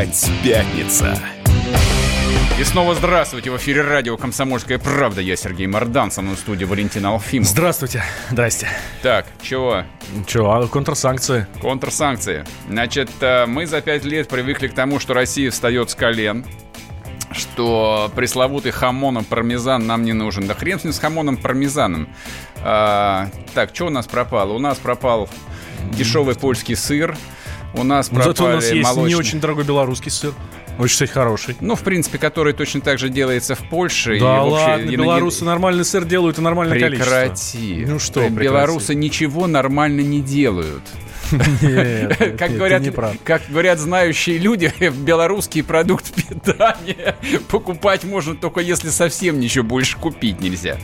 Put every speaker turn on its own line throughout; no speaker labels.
Опять пятница. И снова здравствуйте. В эфире радио «Комсомольская правда». Я Сергей Мордан, со мной в студии Валентин Алфимов.
Здравствуйте. Здрасте.
Так, чего?
Чего, а контрсанкции?
Контрсанкции. Значит, э, мы за пять лет привыкли к тому, что Россия встает с колен, что пресловутый хамоном пармезан нам не нужен. Да хрен с ним с хамоном пармезаном. А, так, что у нас пропало? У нас пропал дешевый польский сыр. У нас пропали
Зато у нас есть
молочные...
не очень дорогой белорусский сыр. Очень, кстати, хороший.
Ну, в принципе, который точно так же делается в Польше.
Да
и вообще,
ладно,
и на-
белорусы нормальный сыр делают и нормальное
Прекрати.
Ну что, прекрати.
Белорусы ничего нормально не делают.
количество. Нет, нет,
Как
ты
говорят, как говорят знающие люди, белорусский продукт питания покупать можно только если совсем ничего больше купить нельзя.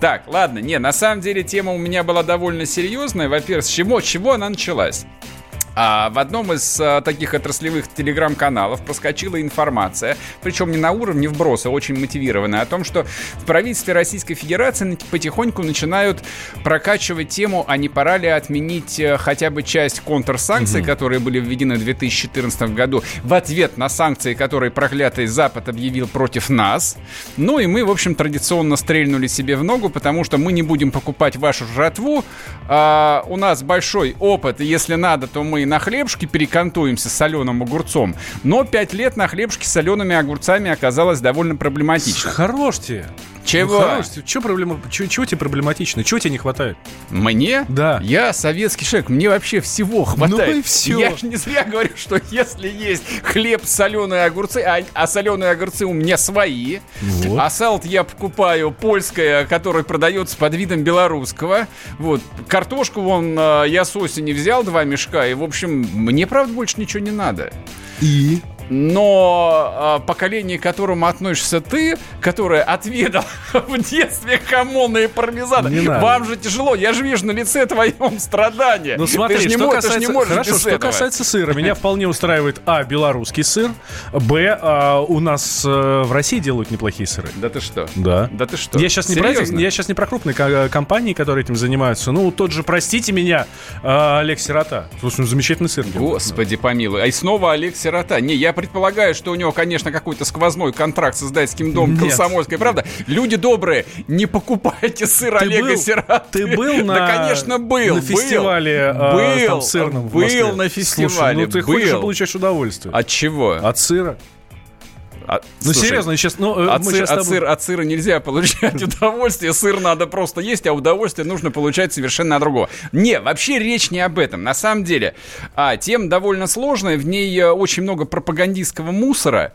Так, ладно, не, на самом деле тема у меня была довольно серьезная. Во-первых, с чего, с чего она началась? А в одном из а, таких отраслевых телеграм-каналов проскочила информация, причем не на уровне вброса, очень мотивированная, о том, что в правительстве Российской Федерации потихоньку начинают прокачивать тему, а не пора ли отменить э, хотя бы часть контрсанкций, которые были введены в 2014 году, в ответ на санкции, которые проклятый Запад объявил против нас. Ну и мы, в общем, традиционно стрельнули себе в ногу, потому что мы не будем покупать вашу жратву. А, у нас большой опыт, и если надо, то мы на хлебушке перекантуемся с соленым огурцом. Но пять лет на хлебушке с солеными огурцами оказалось довольно проблематично.
Хорош тебе.
Чего?
Ну, хорош. Чё проблема... чё- чего тебе проблематично? Чего тебе не хватает?
Мне?
Да.
Я советский человек, мне вообще всего хватает.
Ну и всё.
Я же не зря говорю, что если есть хлеб, соленые огурцы, а, а соленые огурцы у меня свои,
Вот.
а салт я покупаю польское, которое продается под видом белорусского. Вот. Картошку вон э, я с осени взял два мешка, и, в общем, мне, правда, больше ничего не надо.
И?
Но э, поколение, к которому относишься ты, которое отведал в детстве хамона и пармезана,
Не надо.
вам же тяжело. Я же вижу на лице твоем страдания.
Ну смотри,
ты же не,
что
мо- ты же
касается,
не можешь
хорошо, что
этого.
касается сыра, меня вполне устраивает а белорусский сыр, б а, у нас э, в России делают неплохие сыры.
Да ты что?
Да.
Да ты что?
Я сейчас, не про этих- я сейчас не про крупные ко- компании, которые этим занимаются. Ну, тот же, простите меня, э, Олег Сирота. Слушай, ну, замечательный сыр. делает.
Господи помилуй. А и снова Олег Сирота. Не, я предполагаю, что у него, конечно, какой-то сквозной контракт с издательским домом
Нет.
Комсомольской. Правда? Люди добрые, не покупайте сыр
Ты
Олега
был-
Сироты.
Ты был на...
Да, конечно, был.
На
был.
фестивале э,
был,
там, сырном
был на фестивале.
Слушай, ну ты хочешь
был.
получаешь удовольствие.
От чего?
От сыра.
А-
Ну,
слушай,
серьезно, сейчас... Ну, э,
От,
мы
сыр-
щас с
от
тобой-
сыр- от сыра нельзя получать удовольствие. Сыр надо просто есть, а удовольствие нужно получать совершенно от другого. Не, вообще речь не об этом. На самом деле, а, тема довольно сложная. В ней э, очень много пропагандистского мусора.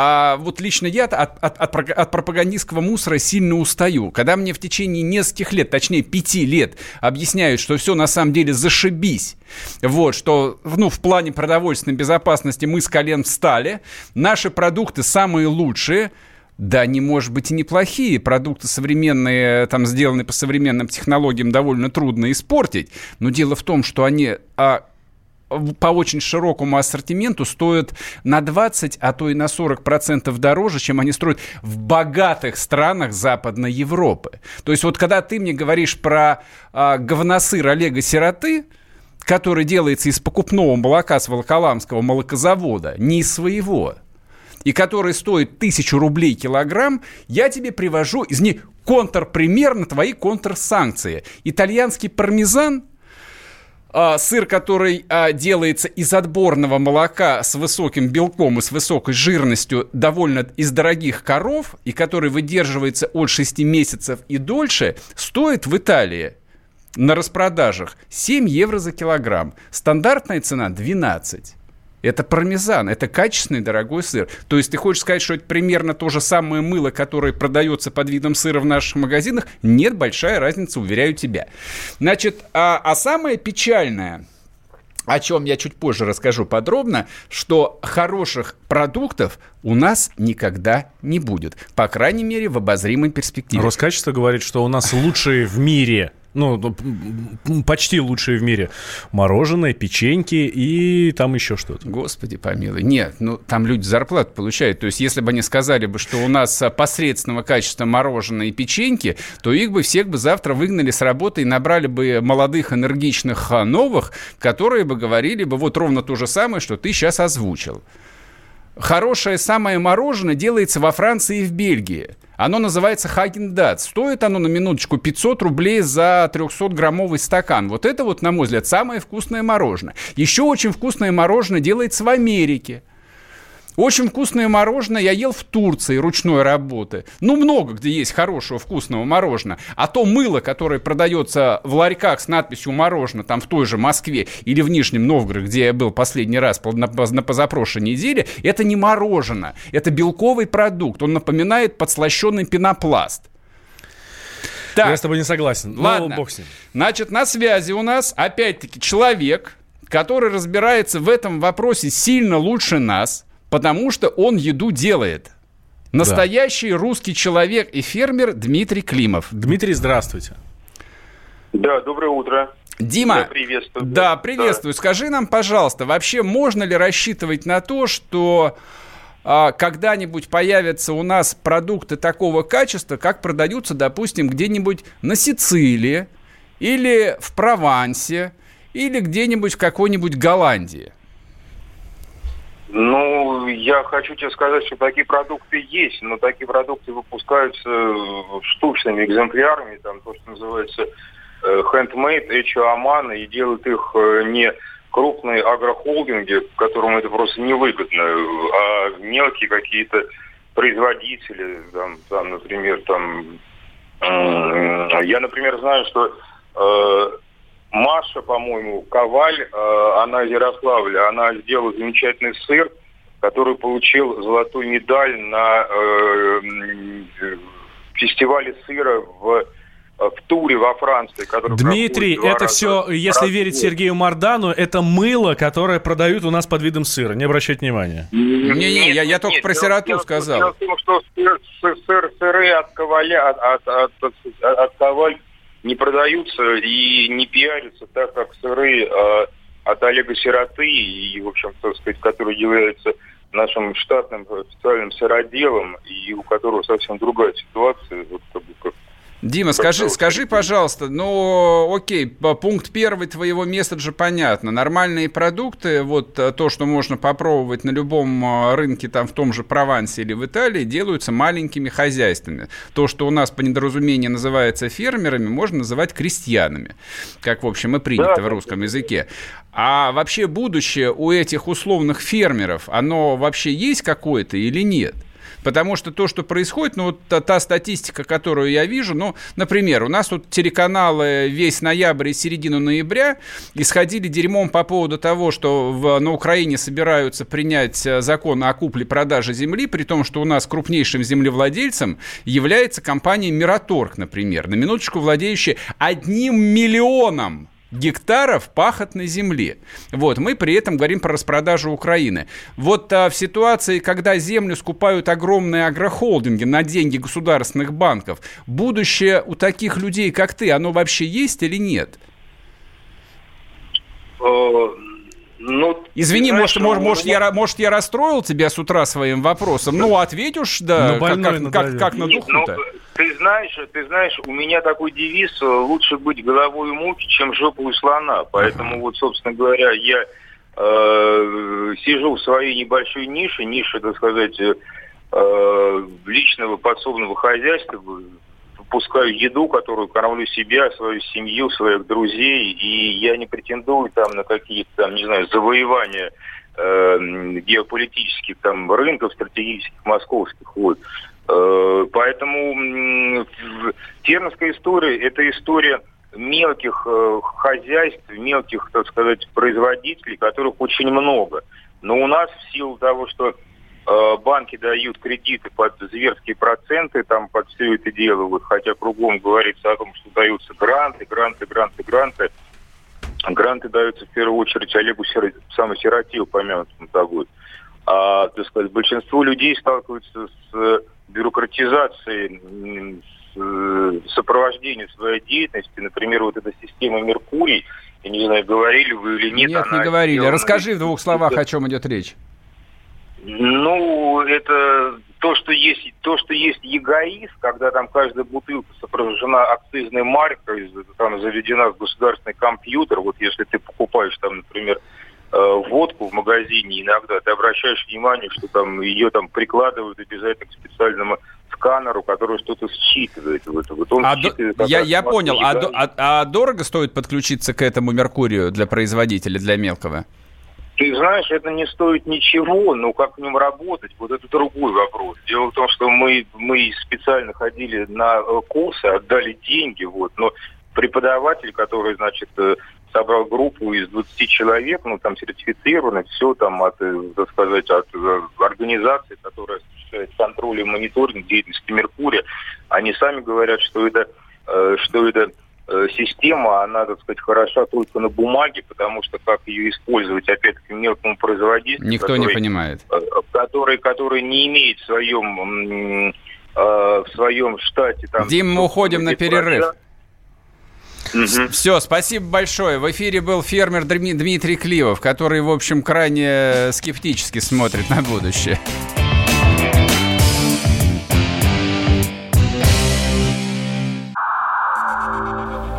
А вот лично я от, от, от от пропагандистского мусора сильно устаю. Когда мне в течение нескольких лет, точнее пяти лет, объясняют, что все на самом деле зашибись, вот, что ну, в плане продовольственной безопасности мы с колен встали, наши продукты самые лучшие, да, они, может быть, и неплохие. Продукты современные, там, сделаны по современным технологиям, довольно трудно испортить. Но дело в том, что они а, по очень широкому ассортименту стоят на 20, а то и на 40% дороже, чем они строят в богатых странах Западной Европы. То есть вот когда ты мне говоришь про а, говносыр Олега Сироты, который делается из покупного молока с Волоколамского молокозавода, не из своего, и который стоит тысячу рублей килограмм, я тебе привожу из них контрпример на твои контрсанкции. Итальянский пармезан сыр, который а, делается из отборного молока с высоким белком и с высокой жирностью довольно из дорогих коров, и который выдерживается от 6 месяцев и дольше, стоит в Италии на распродажах 7 евро за килограмм. Стандартная цена 12. Это пармезан, это качественный дорогой сыр. То есть ты хочешь сказать, что это примерно то же самое мыло, которое продается под видом сыра в наших магазинах? Нет, большая разница, уверяю тебя. Значит, а, а самое печальное, о чем я чуть позже расскажу подробно, что хороших продуктов у нас никогда не будет. По крайней мере, в обозримой перспективе.
Роскачество говорит, что у нас лучшие в мире, ну, почти лучшие в мире мороженое, печеньки и там еще что-то.
Господи помилуй. Нет, ну там люди зарплату получают. То есть, если бы они сказали бы, что у нас а, посредственного качества мороженое и печеньки, то их бы всех бы завтра выгнали с работы и набрали бы молодых, энергичных а, новых, которые бы говорили бы вот ровно то же самое, что ты сейчас озвучил. хорошее самое мороженое делается во Франции и в Бельгии. Оно называется Хаген Стоит оно на минуточку 500 рублей за 300-граммовый стакан. Вот это вот, на мой взгляд, самое вкусное мороженое. Еще очень вкусное мороженое делается в Америке. Очень вкусное мороженое я ел в Турции ручной работы. Ну, много где есть хорошего вкусного мороженого. А то мыло, которое продается в ларьках с надписью «мороженое», там в той же Москве или в Нижнем Новгороде, где я был последний раз на, на позапрошлой неделе, это не мороженое. Это белковый продукт. Он напоминает подслащенный пенопласт.
Так. Я с тобой не согласен.
Ну, Ладно. бог с ним. Значит, на связи у нас, опять-таки, человек, который разбирается в этом вопросе сильно лучше нас потому что он еду делает. Настоящий да. русский человек и фермер Дмитрий Климов.
Дмитрий, здравствуйте.
Да, доброе утро.
Дима, Я приветствую. Да, приветствую. Да. Скажи нам, пожалуйста, вообще можно ли рассчитывать на то, что а, когда-нибудь появятся у нас продукты такого качества, как продаются, допустим, где-нибудь на Сицилии или в Провансе или где-нибудь в какой-нибудь Голландии?
Ну, я хочу тебе сказать, что такие продукты есть, но такие продукты выпускаются штучными экземплярами, там то, что называется э, handmade, эчо амана, и делают их э, не крупные агрохолдинги, которым это просто невыгодно, а мелкие какие-то производители, там, там например, там, я, например, знаю, что э, Маша, по-моему, Коваль, э, она из Ярославля, она сделала замечательный сыр, который получил золотую медаль на э, фестивале сыра в в туре во Франции,
который Дмитрий, это все, если верить Сергею Мардану, это мыло, которое продают у нас под видом сыра. Не обращайте внимания.
Не-не, я, я только нет, про сироту сказал. Дело в том, что
сыр, сыр, сыры от коваля, от, от, от, от, от коваль не продаются и не пиарятся так, как сыры э, от Олега Сироты, и, в общем, так сказать, который является нашим штатным официальным сыроделом, и у которого совсем другая ситуация, вот как бы как
Дима, скажи, скажи, пожалуйста, ну, окей, пункт первый твоего месседжа понятно. Нормальные продукты, вот э, то, что можно попробовать на любом э, рынке, там, в том же Провансе или в Италии, делаются маленькими хозяйствами. То, что у нас по недоразумению называется фермерами, можно называть крестьянами, как, в общем, и принято да, в русском языке. А вообще будущее у этих условных фермеров, оно вообще есть какое-то или нет? Потому что то, что происходит, ну, вот та, та статистика, которую я вижу, ну, например, у нас тут телеканалы весь ноябрь и середину ноября исходили дерьмом по поводу того, что в, на Украине собираются принять э, закон о купле-продаже земли, при том, что у нас крупнейшим землевладельцем является компания Мираторг, например, на минуточку владеющая одним миллионом гектаров пахотной земли. Вот, мы при этом говорим про распродажу Украины. Вот а, в ситуации, когда землю скупают огромные агрохолдинги на деньги государственных банков, будущее у таких людей, как ты, оно вообще есть или нет? Э, ну, Извини, знаешь, может, может, может, я, может, я расстроил тебя с утра своим вопросом? Ну, ответь уж, да, ну, как, как, как, как на духу-то. Ну,
ты знаешь, ты знаешь, у меня такой девиз э, «Лучше быть головой муки, чем жопой слона». Поэтому uh-huh. вот, собственно говоря, я э, сижу в своей небольшой нише, нише, так сказать, э, личного подсобного хозяйства, выпускаю еду, которую кормлю себя, свою семью, своих друзей, и я не претендую там на какие-то, там, не знаю, завоевания э, геополитических там рынков, стратегических, московских. Вот. Э, поэтому фермерская история – это история мелких э, хозяйств, мелких, так сказать, производителей, которых очень много. Но у нас в силу того, что э, банки дают кредиты под зверские проценты, там под все это дело, вот, хотя кругом говорится о том, что даются гранты, гранты, гранты, гранты. Гранты даются в первую очередь Олегу Сир... Самосиротил, помянутому тобой. А, так сказать, большинство людей сталкиваются с бюрократизации э, сопровождению своей деятельности, например, вот эта система Меркурий, я не знаю, говорили вы или нет.
Нет, не говорили. Расскажи в двух словах, о чем идет речь.
Ну, это то, что есть, то, что есть эгоист, когда там каждая бутылка сопровождена акцизной маркой, там заведена в государственный компьютер. Вот если ты покупаешь там, например, э, водку в магазине иногда, ты обращаешь внимание, что там ее там прикладывают обязательно к специальному сканеру, который что-то считывает. Вот, вот
он а считывает до... я, я понял. А, а, а дорого стоит подключиться к этому Меркурию для производителя, для мелкого?
Ты знаешь, это не стоит ничего, но как в нем работать, вот это другой вопрос. Дело в том, что мы, мы специально ходили на э, курсы, отдали деньги, вот, но преподаватель, который, значит, э, собрал группу из 20 человек, ну, там сертифицировано, все там от, э, так сказать, от организации, которая осуществляет контроль и мониторинг деятельности Меркурия, они сами говорят, что это, что это система, она, так сказать, хороша только на бумаге, потому что как ее использовать, опять-таки, мелкому производителю...
Никто который, не понимает.
Э, который, который не имеет в своем, э, в своем штате... Там,
Дим, мы уходим на перерыв. Угу. Все, спасибо большое. В эфире был фермер Дмитрий Кливов, который, в общем, крайне скептически смотрит на будущее.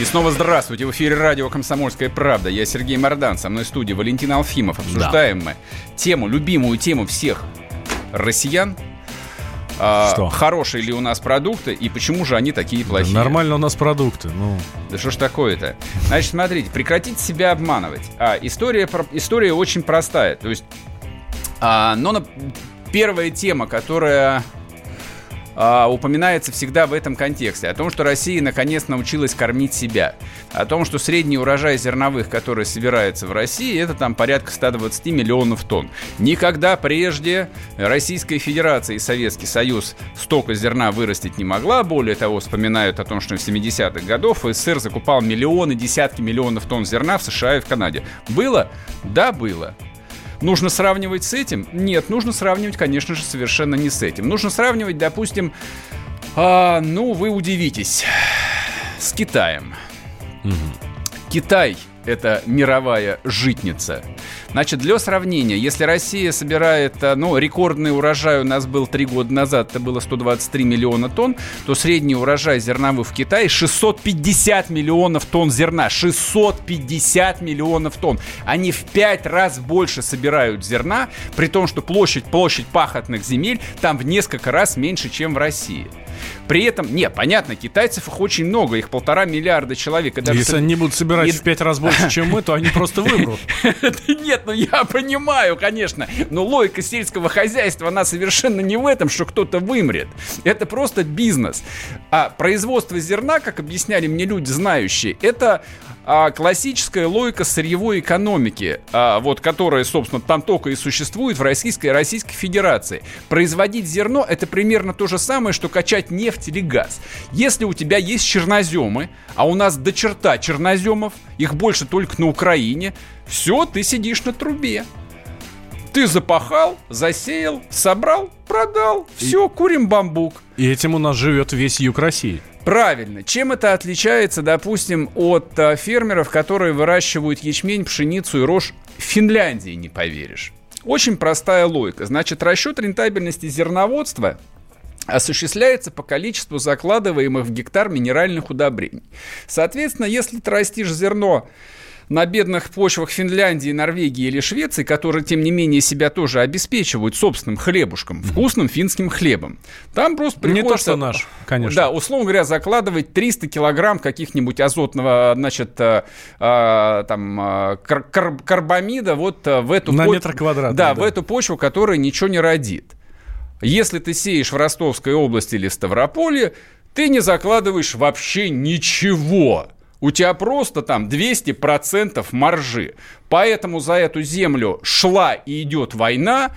И снова здравствуйте. В эфире радио «Комсомольская правда». Я Сергей Мордан, со мной в студии Валентин Алфимов. Обсуждаем да. мы тему, любимую тему всех россиян. А, что? Хорошие ли у нас продукты и почему же они такие плохие?
Да, нормально у нас продукты. Ну.
Да что ж такое-то? Значит, смотрите, прекратите себя обманывать. А, история, история очень простая. То есть, а, но на, первая тема, которая а, упоминается всегда в этом контексте. О том, что Россия наконец научилась кормить себя. О том, что средний урожай зерновых, который собирается в России, это там порядка 120 миллионов тонн. Никогда прежде Российская Федерация и Советский Союз столько зерна вырастить не могла. Более того, вспоминают о том, что в 70-х годах СССР закупал миллионы, десятки миллионов тонн зерна в США и в Канаде. Было? Да, было. Нужно сравнивать с этим? Нет, нужно сравнивать, конечно же, совершенно не с этим. Нужно сравнивать, допустим, а, ну, вы удивитесь, с Китаем. Угу. Китай это мировая житница. Значит, для сравнения, если Россия собирает, э, ну, рекордный урожай у нас был три года назад, это было 123 миллиона тонн, то средний урожай зерновых в Китае 650 миллионов тонн зерна. 650 миллионов тонн. Они в пять раз больше собирают зерна, при том, что площадь, площадь пахотных земель там в несколько раз меньше, чем в России. При этом, не, понятно, китайцев их очень много, их полтора миллиарда человек.
И даже Если они будут собирать и... в пять раз больше, чем мы, то они просто вымрут.
Нет, ну я понимаю, конечно, но логика сельского хозяйства, она совершенно не в этом, что кто-то вымрет. Это просто бизнес. А производство зерна, как объясняли мне люди знающие, это а, классическая логика сырьевой экономики, а, вот которая, собственно, там только и существует в Российской, Российской Федерации. Производить зерно это примерно то же самое, что качать нефть или газ. Если у тебя есть черноземы, а у нас до черта черноземов, их больше только на Украине, все, ты сидишь на трубе. Ты запахал, засеял, собрал, продал. Все, курим бамбук.
И этим у нас живет весь юг России.
Правильно. Чем это отличается, допустим, от а, фермеров, которые выращивают ячмень, пшеницу и рожь в Финляндии, не поверишь? Очень простая логика. Значит, расчет рентабельности зерноводства осуществляется по количеству закладываемых в гектар минеральных удобрений. Соответственно, если ты растишь зерно на бедных почвах Финляндии, Норвегии или Швеции, которые, тем не менее, себя тоже обеспечивают собственным хлебушком, вкусным финским хлебом. Там просто
приходится... Не то, что наш, конечно.
Да, условно говоря, закладывать 300 килограмм каких-нибудь азотного, значит, а, а, там, а, кар кар карбамида вот а, в эту...
На по... метр квадратный.
Да, да, в эту почву, которая ничего не родит. Если ты сеешь в Ростовской области или в Ставрополье, ты не закладываешь вообще ничего. У тебя просто там 200% маржи. Поэтому за эту землю шла и идет война,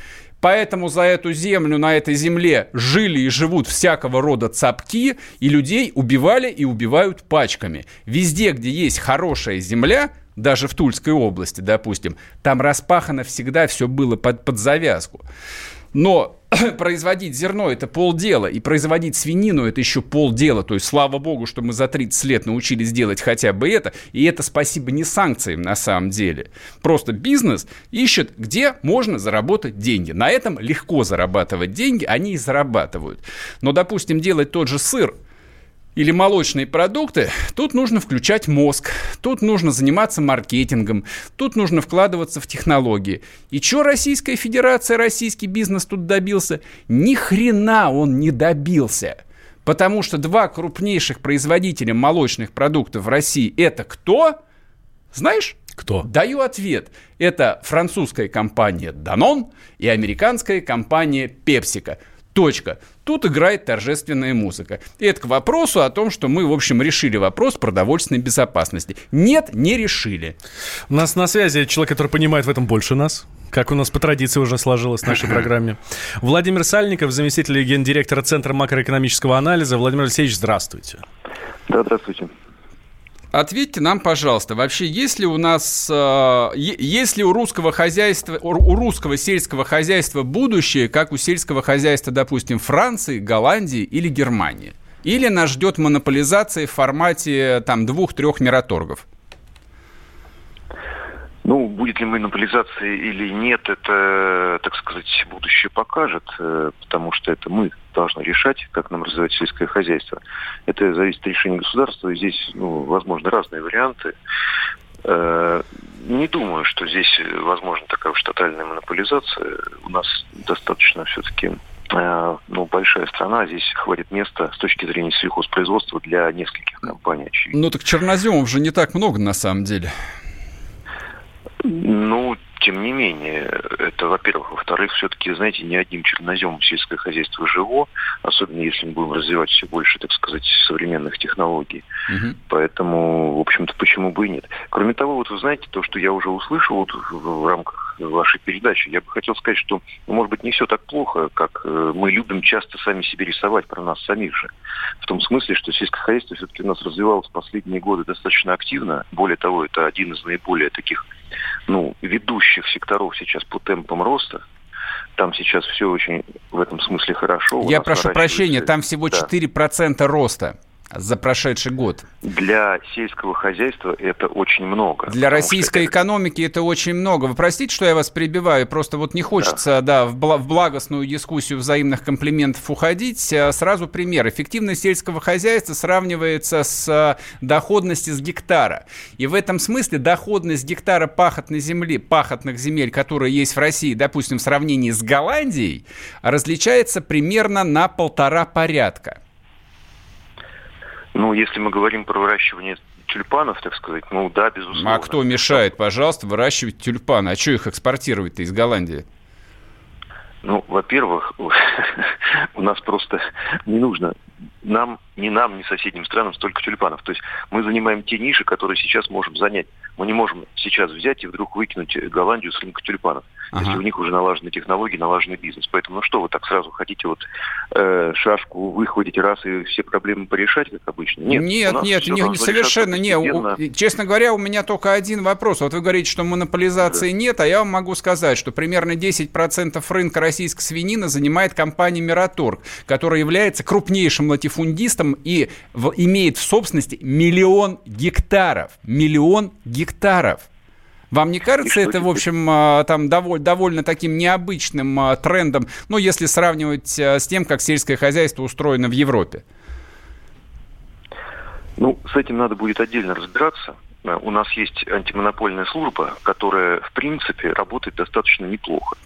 Поэтому за эту землю, на этой земле жили и живут всякого рода цапки, и людей убивали и убивают пачками. Везде, где есть хорошая земля, даже в Тульской области, допустим, там распахано всегда все было под, под завязку. Но производить зерно это полдела, и производить свинину это еще полдела. То есть, слава богу, что мы за 30 лет научились делать хотя бы это. И это спасибо не санкциям на самом деле. Просто бизнес ищет, где можно заработать деньги. На этом легко зарабатывать деньги, они и зарабатывают. Но, допустим, делать тот же сыр – или молочные продукты, тут нужно включать мозг, тут нужно заниматься маркетингом, тут нужно вкладываться в технологии. И что Российская Федерация, российский бизнес тут добился? Ни хрена он не добился. Потому что два крупнейших производителя молочных продуктов в России это кто? Знаешь?
Кто?
Даю ответ. Это французская компания Danone и американская компания PepsiCo. Точка. Тут играет торжественная музыка. И это к вопросу о том, что мы, в общем, решили вопрос продовольственной безопасности. Нет, не решили.
У нас на связи человек, который понимает в этом больше нас. Как у нас по традиции уже сложилось в нашей программе. Владимир Сальников, заместитель гендиректора Центра макроэкономического анализа. Владимир Алексеевич, здравствуйте.
Да, здравствуйте.
Ответьте нам, пожалуйста, вообще, есть ли у нас, э, есть ли у русского хозяйства, у русского сельского хозяйства будущее, как у сельского хозяйства, допустим, Франции, Голландии или Германии? Или нас ждет монополизация в формате там двух-трех мираторгов?
Ну, будет ли монополизация или нет, это, так сказать, будущее покажет, э, потому что это мы должны решать, как нам развивать сельское хозяйство. Это зависит от решения государства, и здесь, ну, возможно, разные варианты. Э, не думаю, что здесь возможна такая уж тотальная монополизация. У нас достаточно все-таки э, ну, большая страна, здесь хватит места с точки зрения сельхозпроизводства для нескольких компаний,
очевидно. Ну так черноземов же не так много на самом деле.
Ну, тем не менее, это, во-первых. Во-вторых, все-таки, знаете, не одним черноземом сельское хозяйство живо, особенно если мы будем развивать все больше, так сказать, современных технологий. Угу. Поэтому, в общем-то, почему бы и нет. Кроме того, вот вы знаете, то, что я уже услышал вот в рамках вашей передачи, я бы хотел сказать, что, ну, может быть, не все так плохо, как э, мы любим часто сами себе рисовать про нас самих же. В том смысле, что сельское хозяйство все-таки у нас развивалось в последние годы достаточно активно. Более того, это один из наиболее таких ну, ведущих секторов сейчас по темпам роста. Там сейчас все очень в этом смысле хорошо.
Я прошу прощения, там всего да. 4% роста за прошедший год?
Для сельского хозяйства это очень много.
Для российской это... экономики это очень много. Вы простите, что я вас перебиваю, просто вот не хочется, да, да в, в благостную дискуссию взаимных комплиментов уходить. А сразу пример. Эффективность сельского хозяйства сравнивается с а, доходностью с гектара. И в этом смысле доходность гектара пахотной земли, пахотных земель, которые есть в России, допустим, в сравнении с Голландией, различается примерно на полтора порядка.
Ну, если мы говорим про выращивание тюльпанов, так сказать, ну да, безусловно.
А кто мешает, пожалуйста, выращивать тюльпаны? А что их экспортировать-то из Голландии?
Ну, во-первых, у нас просто не нужно нам, ни нам, ни соседним странам столько тюльпанов. То есть мы занимаем те ниши, которые сейчас можем занять. Мы не можем сейчас взять и вдруг выкинуть Голландию с рынка тюльпанов, ага. если у них уже налажены технологии, налаженный бизнес. Поэтому, ну что вы так сразу хотите вот э, шашку выхватить раз и все проблемы порешать, как обычно?
Нет, нет, нет, не, совершенно нет. У, честно говоря, у меня только один вопрос. Вот вы говорите, что монополизации да. нет, а я вам могу сказать, что примерно 10% рынка российской свинины занимает компания Мираторг, которая является крупнейшим латифундистом и в, имеет в собственности миллион гектаров. Миллион гектаров. Вам не кажется это, в общем, а, там довольно, довольно таким необычным а, трендом, ну, если сравнивать а, с тем, как сельское хозяйство устроено в Европе?
Ну, с этим надо будет отдельно разбираться. У нас есть антимонопольная служба, которая, в принципе, работает достаточно неплохо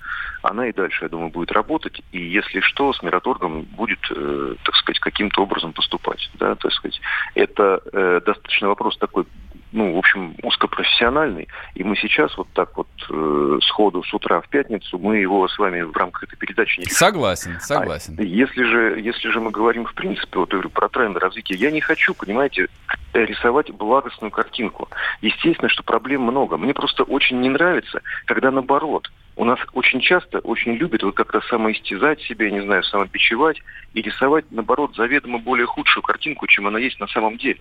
она и дальше, я думаю, будет работать. И если что, с Мираторгом будет, э, так сказать, каким-то образом поступать. Да, так сказать. Это э, достаточно вопрос такой ну, в общем, узкопрофессиональный, и мы сейчас вот так вот э, сходу с утра в пятницу мы его с вами в рамках этой передачи не решим.
Согласен, согласен.
А если же, если же мы говорим в принципе, вот я говорю про тренды развития, я не хочу, понимаете, рисовать благостную картинку. Естественно, что проблем много. Мне просто очень не нравится, когда наоборот, у нас очень часто очень любят вот как-то самоистязать себя, не знаю, самобичевать и рисовать, наоборот, заведомо более худшую картинку, чем она есть на самом деле.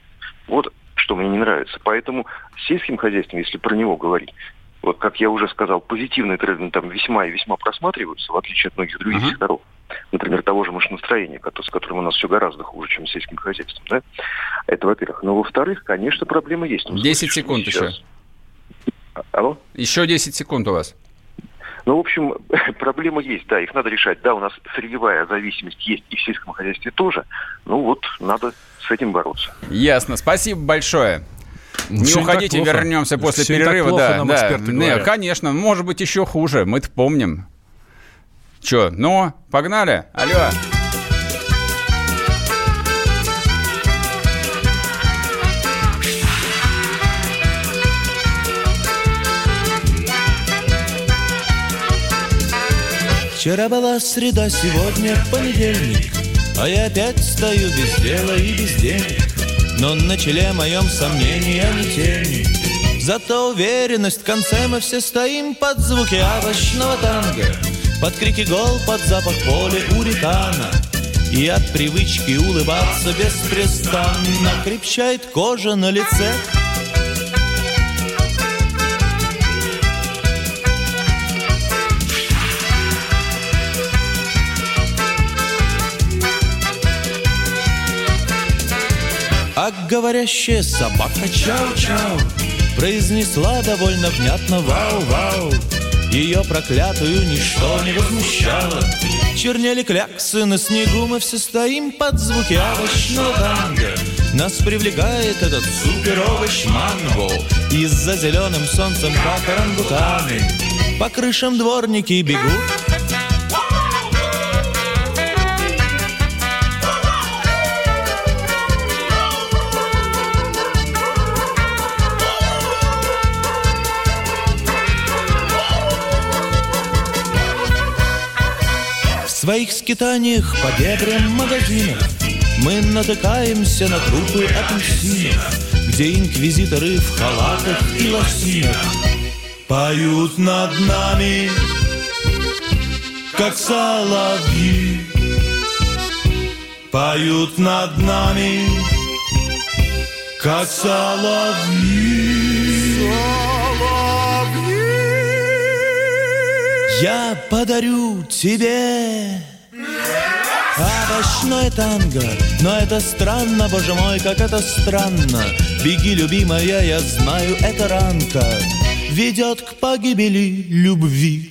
Вот что мне не нравится. Поэтому сельским хозяйством, если про него говорить, вот как я уже сказал, позитивные тренды там весьма и весьма просматриваются, в отличие от многих других uh-huh. секторов. Например, того же машиностроения, с которым у нас все гораздо хуже, чем с сельским хозяйством. Да? Это во-первых. Но во-вторых, конечно, проблема есть.
10 секунд сейчас. еще.
Алло?
Еще 10 секунд у вас.
Ну, в общем, проблема есть, да, их надо решать. Да, у нас сырьевая зависимость есть и в сельском хозяйстве тоже. Ну вот, надо с этим бороться.
Ясно. Спасибо большое. Не Все уходите, вернемся после Все перерыва.
да, да. Не,
конечно, может быть еще хуже. Мы-то помним. Че, ну, погнали? Алло.
Вчера была среда, сегодня понедельник А я опять стою без дела и без денег. Но на челе моем сомнения не тени. Зато уверенность в конце мы все стоим под звуки овощного танго Под крики гол, под запах поля уритана. И от привычки улыбаться беспрестанно Крепчает кожа на лице А говорящая собака чау-чау Произнесла довольно внятно вау-вау Ее проклятую ничто не возмущало. Чернели кляксы на снегу Мы все стоим под звуки овощного танго. Нас привлекает этот супер овощ манго. И за зеленым солнцем, как орангутаны. По крышам дворники бегут своих скитаниях по дебрям магазинов. Мы натыкаемся на трупы апельсинов Где инквизиторы в халатах и лосинах Поют над нами, как соловьи. Поют над нами, как соловьи Я подарю тебе. Овощное танго Но это странно, боже мой, как это странно. Беги, любимая, я знаю, это ранка Ведет к погибели любви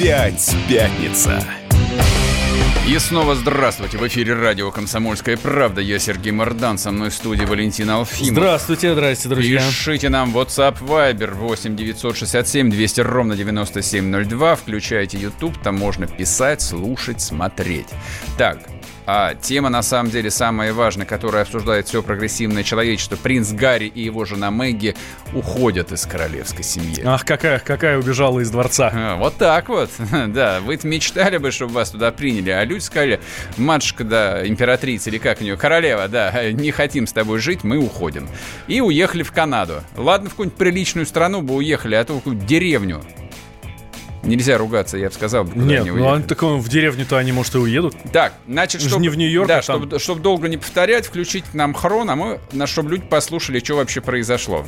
Опять пятница.
И снова здравствуйте. В эфире радио «Комсомольская правда». Я Сергей Мордан. Со мной в студии Валентин Алфимов.
Здравствуйте, здравствуйте, друзья.
Пишите нам WhatsApp Viber 8 967 200 ровно 9702. Включайте YouTube. Там можно писать, слушать, смотреть. Так, а тема, на самом деле, самая важная, которая обсуждает все прогрессивное человечество. Принц Гарри и его жена Мэгги уходят из королевской семьи.
Ах, какая, какая убежала из дворца.
А, вот так вот. Да, вы мечтали бы, чтобы вас туда приняли, а люди сказали, матушка, да, императрица или как у нее, королева, да, не хотим с тобой жить, мы уходим. И уехали в Канаду. Ладно, в какую-нибудь приличную страну бы уехали, а то в какую-нибудь деревню Нельзя ругаться, я бы сказал.
Нет, не ну а так в деревню-то они, может, и уедут.
Так, значит,
чтобы... Не в Нью-Йорк,
Да, а чтобы, чтобы долго не повторять, включить нам хрон, а мы, на чтобы люди послушали, что вообще произошло.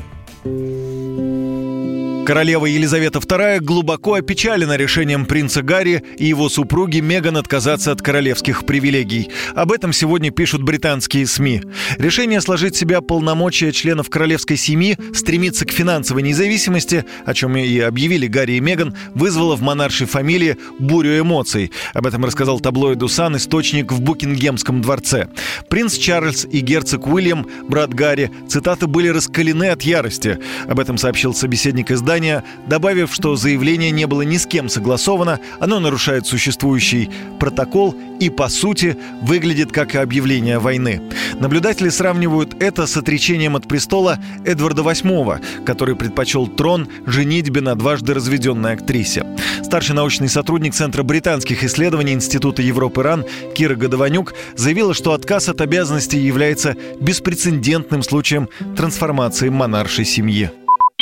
Королева Елизавета II глубоко опечалена решением принца Гарри и его супруги Меган отказаться от королевских привилегий. Об этом сегодня пишут британские СМИ. Решение сложить себя полномочия членов королевской семьи, стремиться к финансовой независимости, о чем и объявили Гарри и Меган, вызвало в монаршей фамилии бурю эмоций. Об этом рассказал таблоиду «Сан» источник в Букингемском дворце. Принц Чарльз и герцог Уильям, брат Гарри, цитаты были раскалены от ярости. Об этом сообщил собеседник издания издания, добавив, что заявление не было ни с кем согласовано, оно нарушает существующий протокол и, по сути, выглядит как объявление войны. Наблюдатели сравнивают это с отречением от престола Эдварда VIII, который предпочел трон женитьбе на дважды разведенной актрисе. Старший научный сотрудник Центра британских исследований Института Европы РАН Кира Годованюк заявила, что отказ от обязанностей является беспрецедентным случаем трансформации монаршей семьи.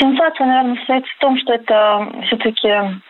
Сенсация, наверное, состоит в том, что это все-таки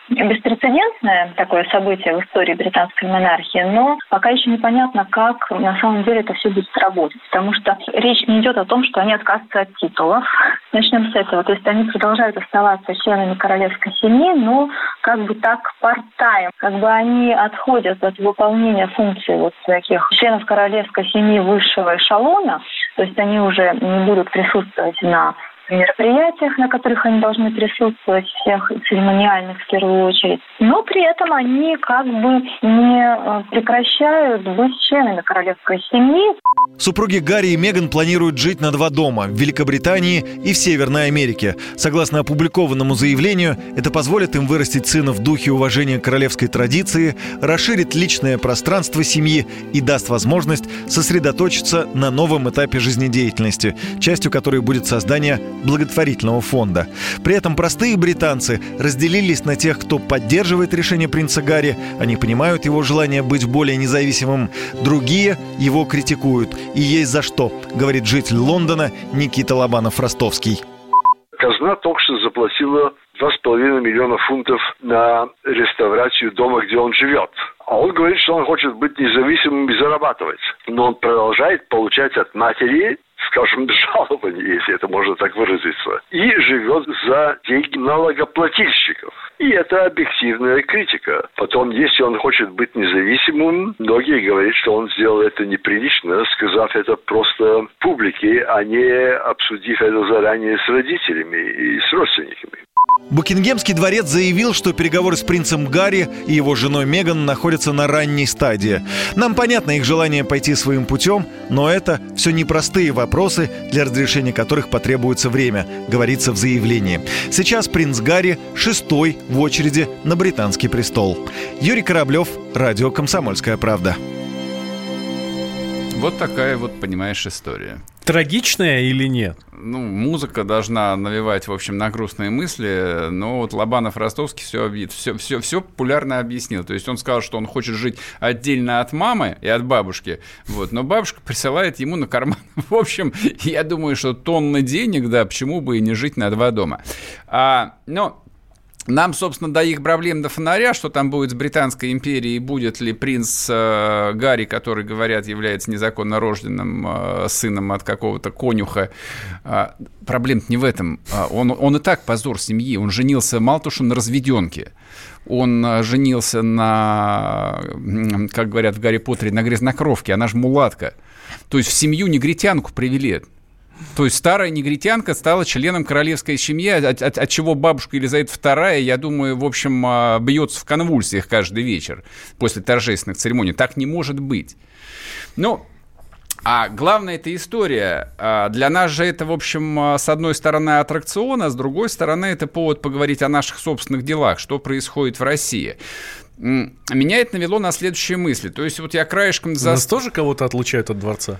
беспрецедентное такое событие в истории британской монархии, но пока еще непонятно, как на самом деле это все будет работать, потому что речь не идет о том, что они отказываются от титулов. Начнем с этого. То есть они продолжают оставаться членами королевской семьи, но как бы так part-time. Как бы они отходят от выполнения функций вот таких членов королевской семьи высшего эшелона, то есть они уже не будут присутствовать на мероприятиях, на которых они должны присутствовать, всех церемониальных в первую очередь. Но при этом они как бы не э, прекращают быть членами королевской семьи.
Супруги Гарри и Меган планируют жить на два дома в Великобритании и в Северной Америке. Согласно опубликованному заявлению, это позволит им вырастить сына в духе уважения королевской традиции, расширит личное пространство семьи и даст возможность сосредоточиться на новом этапе жизнедеятельности, частью которой будет создание благотворительного фонда. При этом простые британцы разделились на тех, кто поддерживает решение принца Гарри, они понимают его желание быть более независимым, другие его критикуют. И есть за что, говорит житель Лондона Никита Лобанов-Ростовский.
Казна только что заплатила 2,5 миллиона фунтов на реставрацию дома, где он живет. А он говорит, что он хочет быть независимым и зарабатывать. Но он продолжает получать от матери скажем, жалование, если это можно так выразиться, и живет за деньги налогоплательщиков. И это объективная критика. Потом, если он хочет быть независимым, многие говорят, что он сделал это неприлично, сказав это просто публике, а не обсудив это заранее с родителями и с родственниками.
Букингемский дворец заявил, что переговоры с принцем Гарри и его женой Меган находятся на ранней стадии. Нам понятно их желание пойти своим путем, но это все непростые вопросы, для разрешения которых потребуется время, говорится в заявлении. Сейчас принц Гарри шестой в очереди на британский престол. Юрий Кораблев, Радио «Комсомольская правда».
Вот такая вот, понимаешь, история.
Трагичная или нет?
Ну, музыка должна навевать, в общем, на грустные мысли, но вот Лобанов Ростовский все, все, все, все популярно объяснил. То есть он сказал, что он хочет жить отдельно от мамы и от бабушки, вот, но бабушка присылает ему на карман. В общем, я думаю, что тонны денег, да, почему бы и не жить на два дома. А, но нам, собственно, до их проблем до фонаря, что там будет с Британской империей, будет ли принц э, Гарри, который, говорят, является незаконно рожденным э, сыном от какого-то конюха. Э, проблем не в этом. Э, он, он и так позор семьи. Он женился, мало того, что на разведенке. Он э, женился на, как говорят в Гарри Поттере, на грязнокровке. Она же мулатка. То есть в семью негритянку привели. То есть старая негритянка стала членом королевской семьи, от, от, от чего бабушка Елизавета II, я думаю, в общем, а, бьется в конвульсиях каждый вечер после торжественных церемоний. Так не может быть. Ну, а главная эта история. А, для нас же это, в общем, а, с одной стороны аттракцион, а с другой стороны это повод поговорить о наших собственных делах, что происходит в России. Меня это навело на следующие мысли. То есть вот я краешком...
За... Нас тоже кого-то отлучают от дворца?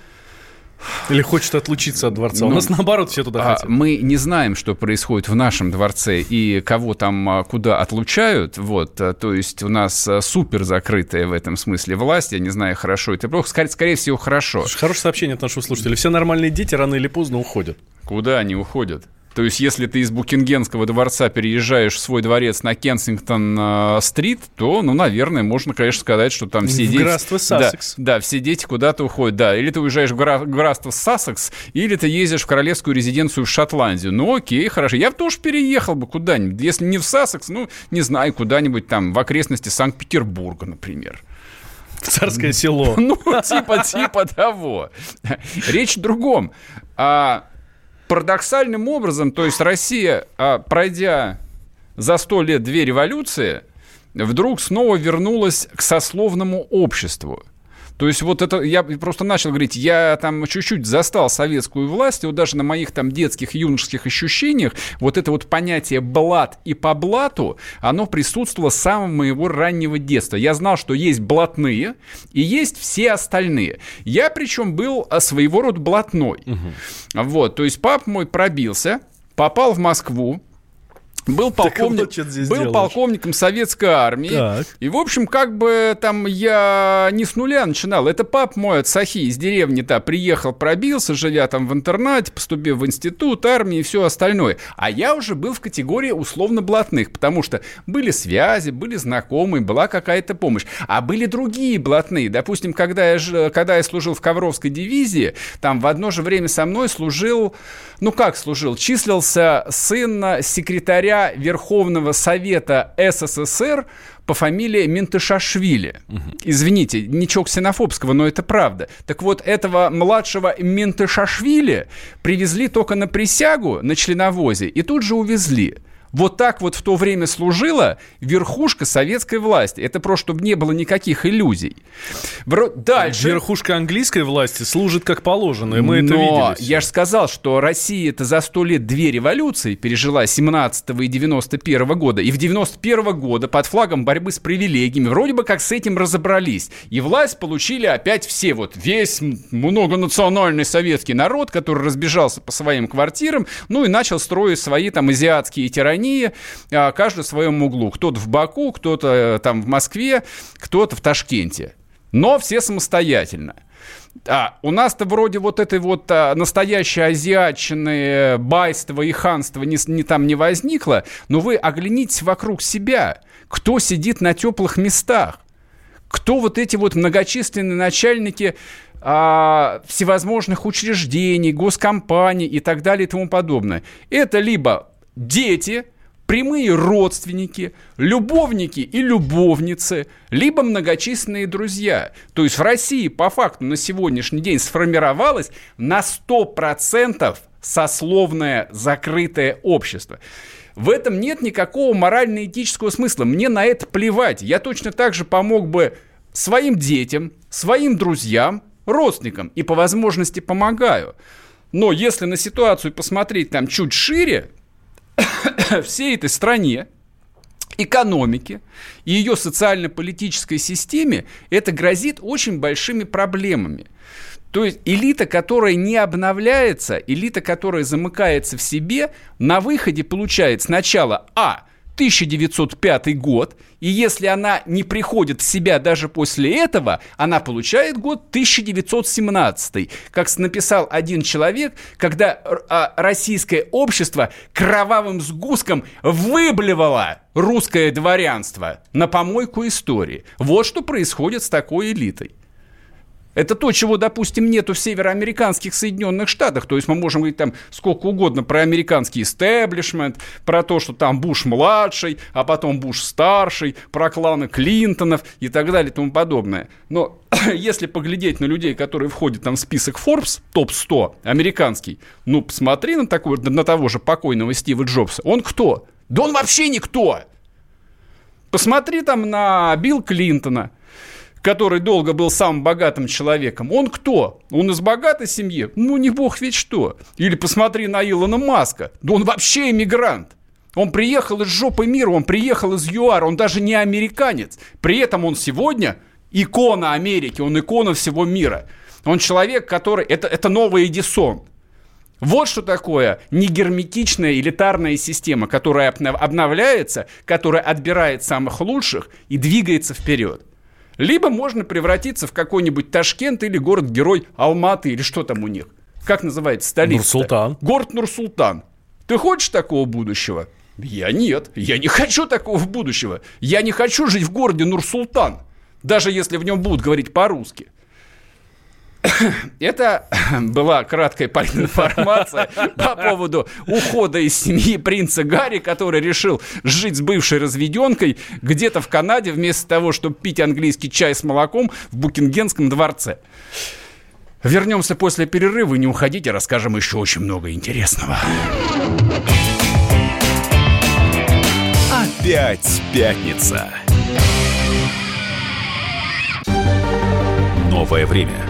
Или хочет отлучиться от дворца. Ну, У нас наоборот все туда
а,
хотят.
Мы не знаем, что происходит в нашем дворце и кого там а, куда отлучают. Вот, а, то есть у нас супер закрытая в этом смысле власть. Я не знаю, хорошо это плохо. Скорее, скорее всего, хорошо.
Хорошее сообщение от нашего слушателя. Все нормальные дети рано или поздно уходят.
Куда они уходят? То есть, если ты из Букингенского дворца переезжаешь в свой дворец на Кенсингтон-стрит, то, ну, наверное, можно, конечно, сказать, что там все
в
дети...
графство Сассекс.
Да, да, все дети куда-то уходят, да. Или ты уезжаешь в гра- графство Сассекс, или ты ездишь в королевскую резиденцию в Шотландию. Ну, окей, хорошо. Я бы тоже переехал бы куда-нибудь. Если не в Сассекс, ну, не знаю, куда-нибудь там в окрестности Санкт-Петербурга, например.
Царское село.
Ну, типа, типа того. Речь в другом. А, парадоксальным образом, то есть Россия, а, пройдя за сто лет две революции, вдруг снова вернулась к сословному обществу. То есть вот это, я просто начал говорить, я там чуть-чуть застал советскую власть, и вот даже на моих там детских, юношеских ощущениях вот это вот понятие «блат» и «по блату», оно присутствовало с самого моего раннего детства. Я знал, что есть блатные и есть все остальные. Я причем был а, своего рода блатной. Угу. Вот, то есть папа мой пробился, попал в Москву, был, полковник, был полковником советской армии. Так. И, в общем, как бы там я не с нуля начинал. Это пап мой от Сахи из деревни-то приехал, пробился, живя там в интернате, поступил в институт, армии и все остальное. А я уже был в категории условно-блатных, потому что были связи, были знакомые, была какая-то помощь. А были другие блатные. Допустим, когда я, когда я служил в Ковровской дивизии, там в одно же время со мной служил, ну как служил, числился сын секретаря Верховного Совета СССР по фамилии Ментышашвили. Угу. Извините, ничего ксенофобского, но это правда. Так вот, этого младшего Ментышашвили привезли только на присягу на членовозе и тут же увезли. Вот так вот в то время служила верхушка советской власти. Это просто, чтобы не было никаких иллюзий.
Дальше. Верхушка английской власти служит как положено, и мы
Но
это видели.
Все. я же сказал, что Россия это за сто лет две революции пережила 17 и 91 -го года. И в 91 -го года под флагом борьбы с привилегиями вроде бы как с этим разобрались. И власть получили опять все. Вот весь многонациональный советский народ, который разбежался по своим квартирам, ну и начал строить свои там азиатские тирании они а, каждый в своем углу. Кто-то в Баку, кто-то э, там в Москве, кто-то в Ташкенте. Но все самостоятельно. А, у нас-то вроде вот этой вот а, настоящей азиатчины, байства и ханства не, не там не возникло, но вы оглянитесь вокруг себя. Кто сидит на теплых местах? Кто вот эти вот многочисленные начальники а, всевозможных учреждений, госкомпаний и так далее и тому подобное? Это либо дети, прямые родственники, любовники и любовницы, либо многочисленные друзья. То есть в России по факту на сегодняшний день сформировалось на 100% сословное закрытое общество. В этом нет никакого морально-этического смысла. Мне на это плевать. Я точно так же помог бы своим детям, своим друзьям, родственникам и по возможности помогаю. Но если на ситуацию посмотреть там чуть шире, всей этой стране, экономике и ее социально-политической системе это грозит очень большими проблемами. То есть элита, которая не обновляется, элита, которая замыкается в себе, на выходе получает сначала А – 1905 год, и если она не приходит в себя даже после этого, она получает год 1917. Как написал один человек, когда а, российское общество кровавым сгустком выблевало русское дворянство на помойку истории. Вот что происходит с такой элитой. Это то, чего, допустим, нету в североамериканских Соединенных Штатах. То есть мы можем говорить там сколько угодно про американский истеблишмент, про то, что там Буш младший, а потом Буш старший, про кланы Клинтонов и так далее и тому подобное. Но если поглядеть на людей, которые входят там в список Forbes, топ-100, американский, ну, посмотри на, такой, на того же покойного Стива Джобса. Он кто? Да он вообще никто! Посмотри там на Билл Клинтона, который долго был самым богатым человеком, он кто? Он из богатой семьи? Ну, не бог ведь что. Или посмотри на Илона Маска. Да он вообще иммигрант. Он приехал из жопы мира, он приехал из ЮАР, он даже не американец. При этом он сегодня икона Америки, он икона всего мира. Он человек, который... Это, это новый Эдисон. Вот что такое негерметичная элитарная система, которая обновляется, которая отбирает самых лучших и двигается вперед. Либо можно превратиться в какой-нибудь Ташкент или город-герой Алматы или что там у них. Как называется столица?
Нур-Султан.
Город Нур-Султан. Ты хочешь такого будущего? Я нет. Я не хочу такого будущего. Я не хочу жить в городе Нур-Султан. Даже если в нем будут говорить по-русски. Это была краткая информация по поводу ухода из семьи принца Гарри, который решил жить с бывшей разведенкой где-то в Канаде вместо того, чтобы пить английский чай с молоком в Букингенском дворце. Вернемся после перерыва, не уходите, расскажем еще очень много интересного.
Опять пятница. Новое время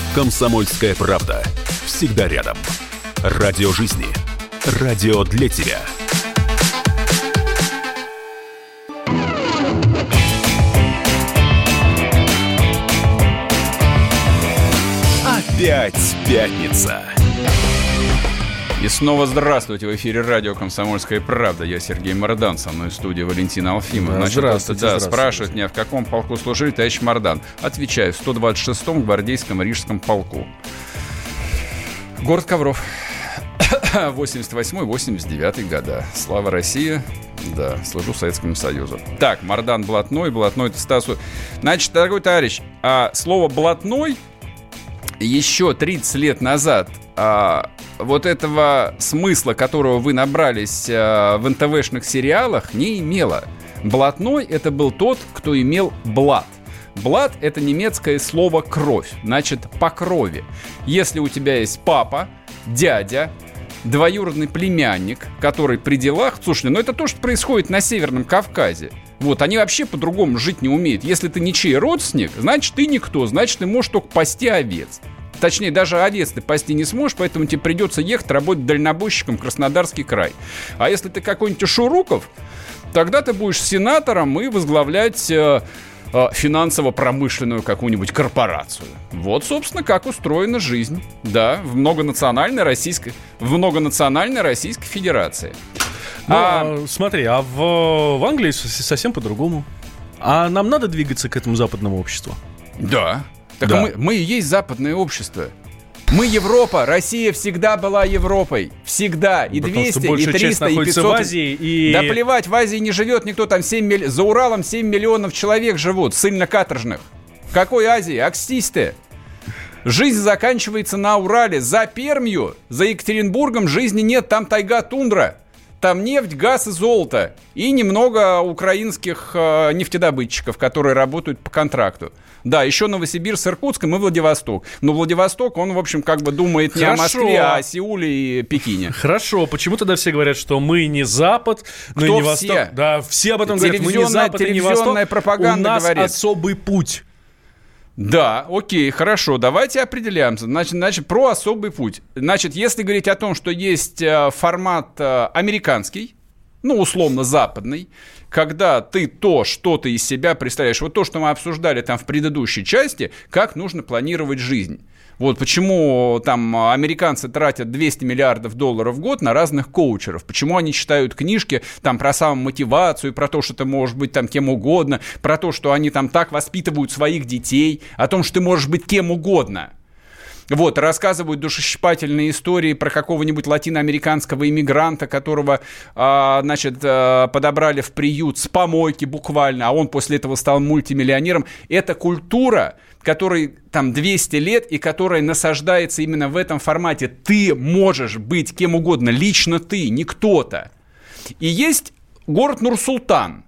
«Комсомольская правда». Всегда рядом. Радио жизни. Радио для тебя. Опять пятница.
И снова здравствуйте. В эфире радио «Комсомольская правда». Я Сергей Мордан, со мной в студии Валентина Алфимов.
Да, здравствуйте,
да,
здравствуйте.
спрашивают меня, в каком полку служили, товарищ Мордан. Отвечаю, в 126-м гвардейском рижском полку. Город Ковров. 88-89 года. Слава России. Да, служу Советскому Союзу. Так, Мардан Блатной, Блатной это Стасу. Значит, дорогой товарищ, а слово «блатной» еще 30 лет назад а, вот этого смысла, которого вы набрались а, в НТВшных сериалах, не имело. Блатной это был тот, кто имел блат. Блат – это немецкое слово «кровь», значит, по крови. Если у тебя есть папа, дядя, двоюродный племянник, который при делах... Слушай, ну это то, что происходит на Северном Кавказе. Вот, они вообще по-другому жить не умеют. Если ты ничей родственник, значит, ты никто, значит, ты можешь только пасти овец. Точнее, даже овец ты пасти не сможешь, поэтому тебе придется ехать работать дальнобойщиком в Краснодарский край. А если ты какой-нибудь Шуруков, тогда ты будешь сенатором и возглавлять э, финансово-промышленную какую-нибудь корпорацию. Вот, собственно, как устроена жизнь, да, в многонациональной российской, в многонациональной Российской Федерации.
Ну, а, смотри, а в, в Англии совсем по-другому. А нам надо двигаться к этому западному обществу?
Да. Так
Да.
Мы, мы и есть западное общество. Мы Европа, Россия всегда была Европой. Всегда. И
Потому
200,
что большая
и 300,
часть
и
находится
500.
в Азии, и-
Да плевать, в Азии не живет никто, там 7 милли- за Уралом 7 миллионов человек живут, ссыльно-каторжных. В какой Азии? Акстись ты. Жизнь заканчивается на Урале. За Пермью, за Екатеринбургом жизни нет, там тайга тундра. Там нефть, газ и золото. И немного украинских э, нефтедобытчиков, которые работают по контракту. Да, еще Новосибирск с Иркутском и Владивосток. Но Владивосток, он, в общем, как бы думает не о
Хорошо.
Москве, а о Сеуле и Пекине.
Хорошо, почему тогда все говорят, что мы не Запад, но и
Кто
не Восток?
все?
Да, все об этом говорят, мы не Запад и не Восток.
пропаганда
У нас
говорит.
особый путь.
Да, окей, хорошо, давайте определяемся. Значит, значит, про особый путь. Значит, если говорить о том, что есть э, формат э, американский, ну, условно, западный, когда ты то, что ты из себя представляешь, вот то, что мы обсуждали там в предыдущей части, как нужно планировать жизнь. Вот почему там американцы тратят 200 миллиардов долларов в год на разных коучеров. Почему они читают книжки там про самомотивацию, про то, что ты можешь быть там кем угодно, про то, что они там так воспитывают своих детей, о том, что ты можешь быть кем угодно. Вот, рассказывают душещипательные истории про какого-нибудь латиноамериканского иммигранта, которого, а, значит, а, подобрали в приют с помойки буквально, а он после этого стал мультимиллионером. Это культура, которой там 200 лет и которая насаждается именно в этом формате. Ты можешь быть кем угодно, лично ты, не кто-то. И есть город Нур-Султан.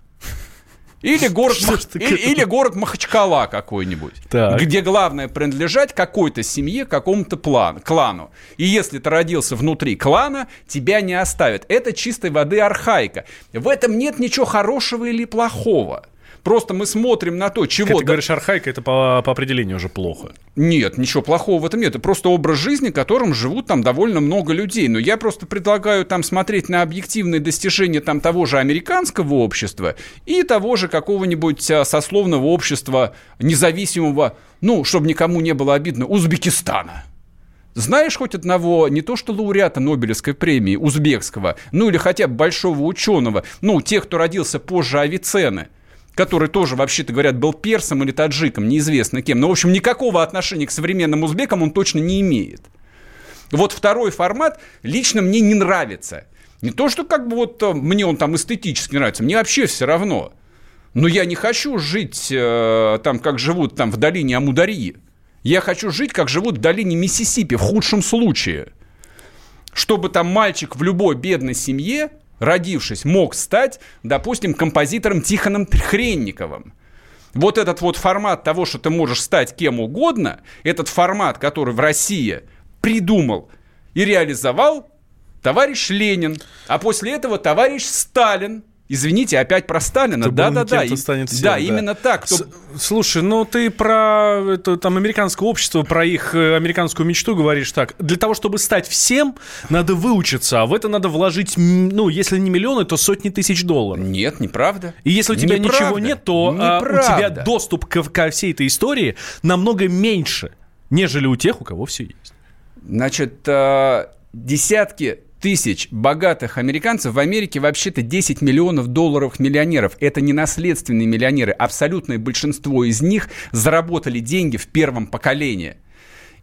Или город, Мах- или, или город Махачкала какой-нибудь,
Так.
где главное принадлежать какой-то семье, какому-то план, клану. И если ты родился внутри клана, тебя не оставят. Это чистой воды архаика. В этом нет ничего хорошего или плохого. Просто мы смотрим на то, чего...
Ты говоришь, архаика, это по, по определению уже плохо.
Нет, ничего плохого в этом нет. Это просто образ жизни, которым живут там довольно много людей. Но я просто предлагаю там смотреть на объективные достижения там того же американского общества и того же какого-нибудь а, сословного общества независимого, ну, чтобы никому не было обидно, Узбекистана. Знаешь хоть одного, не то что лауреата Нобелевской премии, узбекского, ну или хотя бы большого ученого, ну, тех, кто родился позже Авиценны, который тоже, вообще-то говорят, был персом или таджиком, неизвестно кем. Но, в общем, никакого отношения к современным узбекам он точно не имеет. Вот второй формат лично мне не нравится. Не то, что как бы вот э, мне он там эстетически нравится, мне вообще все равно. Но я не хочу жить э, там, как живут там в долине Амударьи. Я хочу жить, как живут в долине Миссисипи, в худшем случае. Чтобы там мальчик в любой бедной семье, родившись, мог стать, допустим, композитором Тихоном Хренниковым. Вот этот вот формат того, что ты можешь стать кем угодно, этот формат, который в России придумал и реализовал товарищ Ленин, а после этого товарищ Сталин – Извините, опять про Сталина. Да-да-да. да,
да,
именно так. Кто...
Слушай, ну ты про это, там американское общество, про их э, американскую мечту говоришь так. Для того, чтобы стать всем, надо выучиться, а в это надо вложить, ну, если не миллионы, то сотни тысяч долларов.
Нет, неправда.
И если у тебя
неправда.
ничего нет, то а, у тебя доступ ко, ко всей этой истории намного меньше, нежели у тех, у кого все есть.
Значит, э, десятки тысяч богатых американцев в Америке вообще-то 10 миллионов долларов миллионеров. Это не наследственные миллионеры. Абсолютное большинство из них заработали деньги в первом поколении.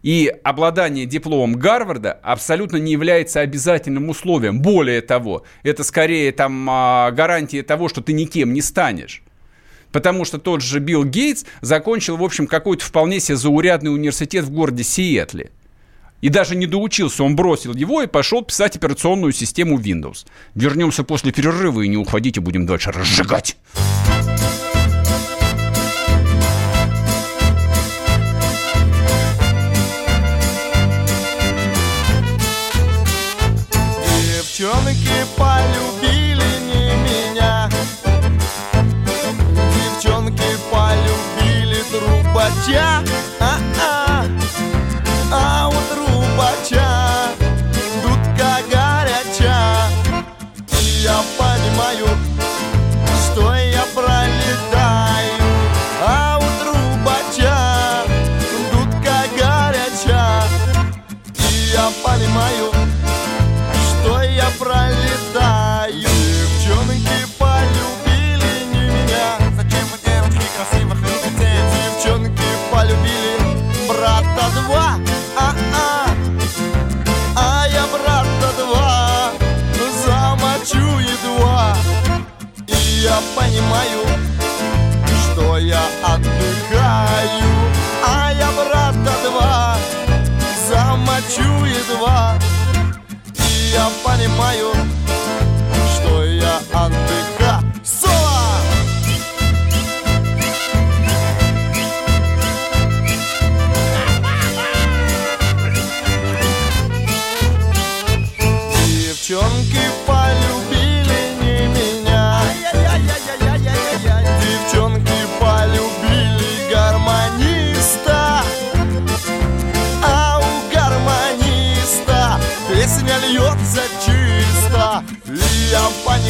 И обладание дипломом Гарварда абсолютно не является обязательным условием. Более того, это скорее там а, гарантия того, что ты никем не станешь. Потому что тот же Билл Гейтс закончил, в общем, какой-то вполне себе заурядный университет в городе Сиэтле. И даже не доучился, он бросил его и пошел писать операционную систему Windows. Вернемся после перерыва и не уходите, будем дальше разжигать.
Девчонки полюбили не меня Девчонки полюбили трубача Едва и я понимаю,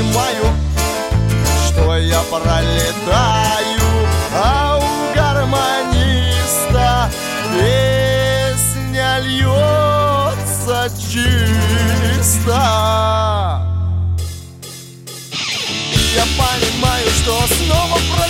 понимаю, что я пролетаю А у гармониста песня льется чисто. Я понимаю, что снова пролетал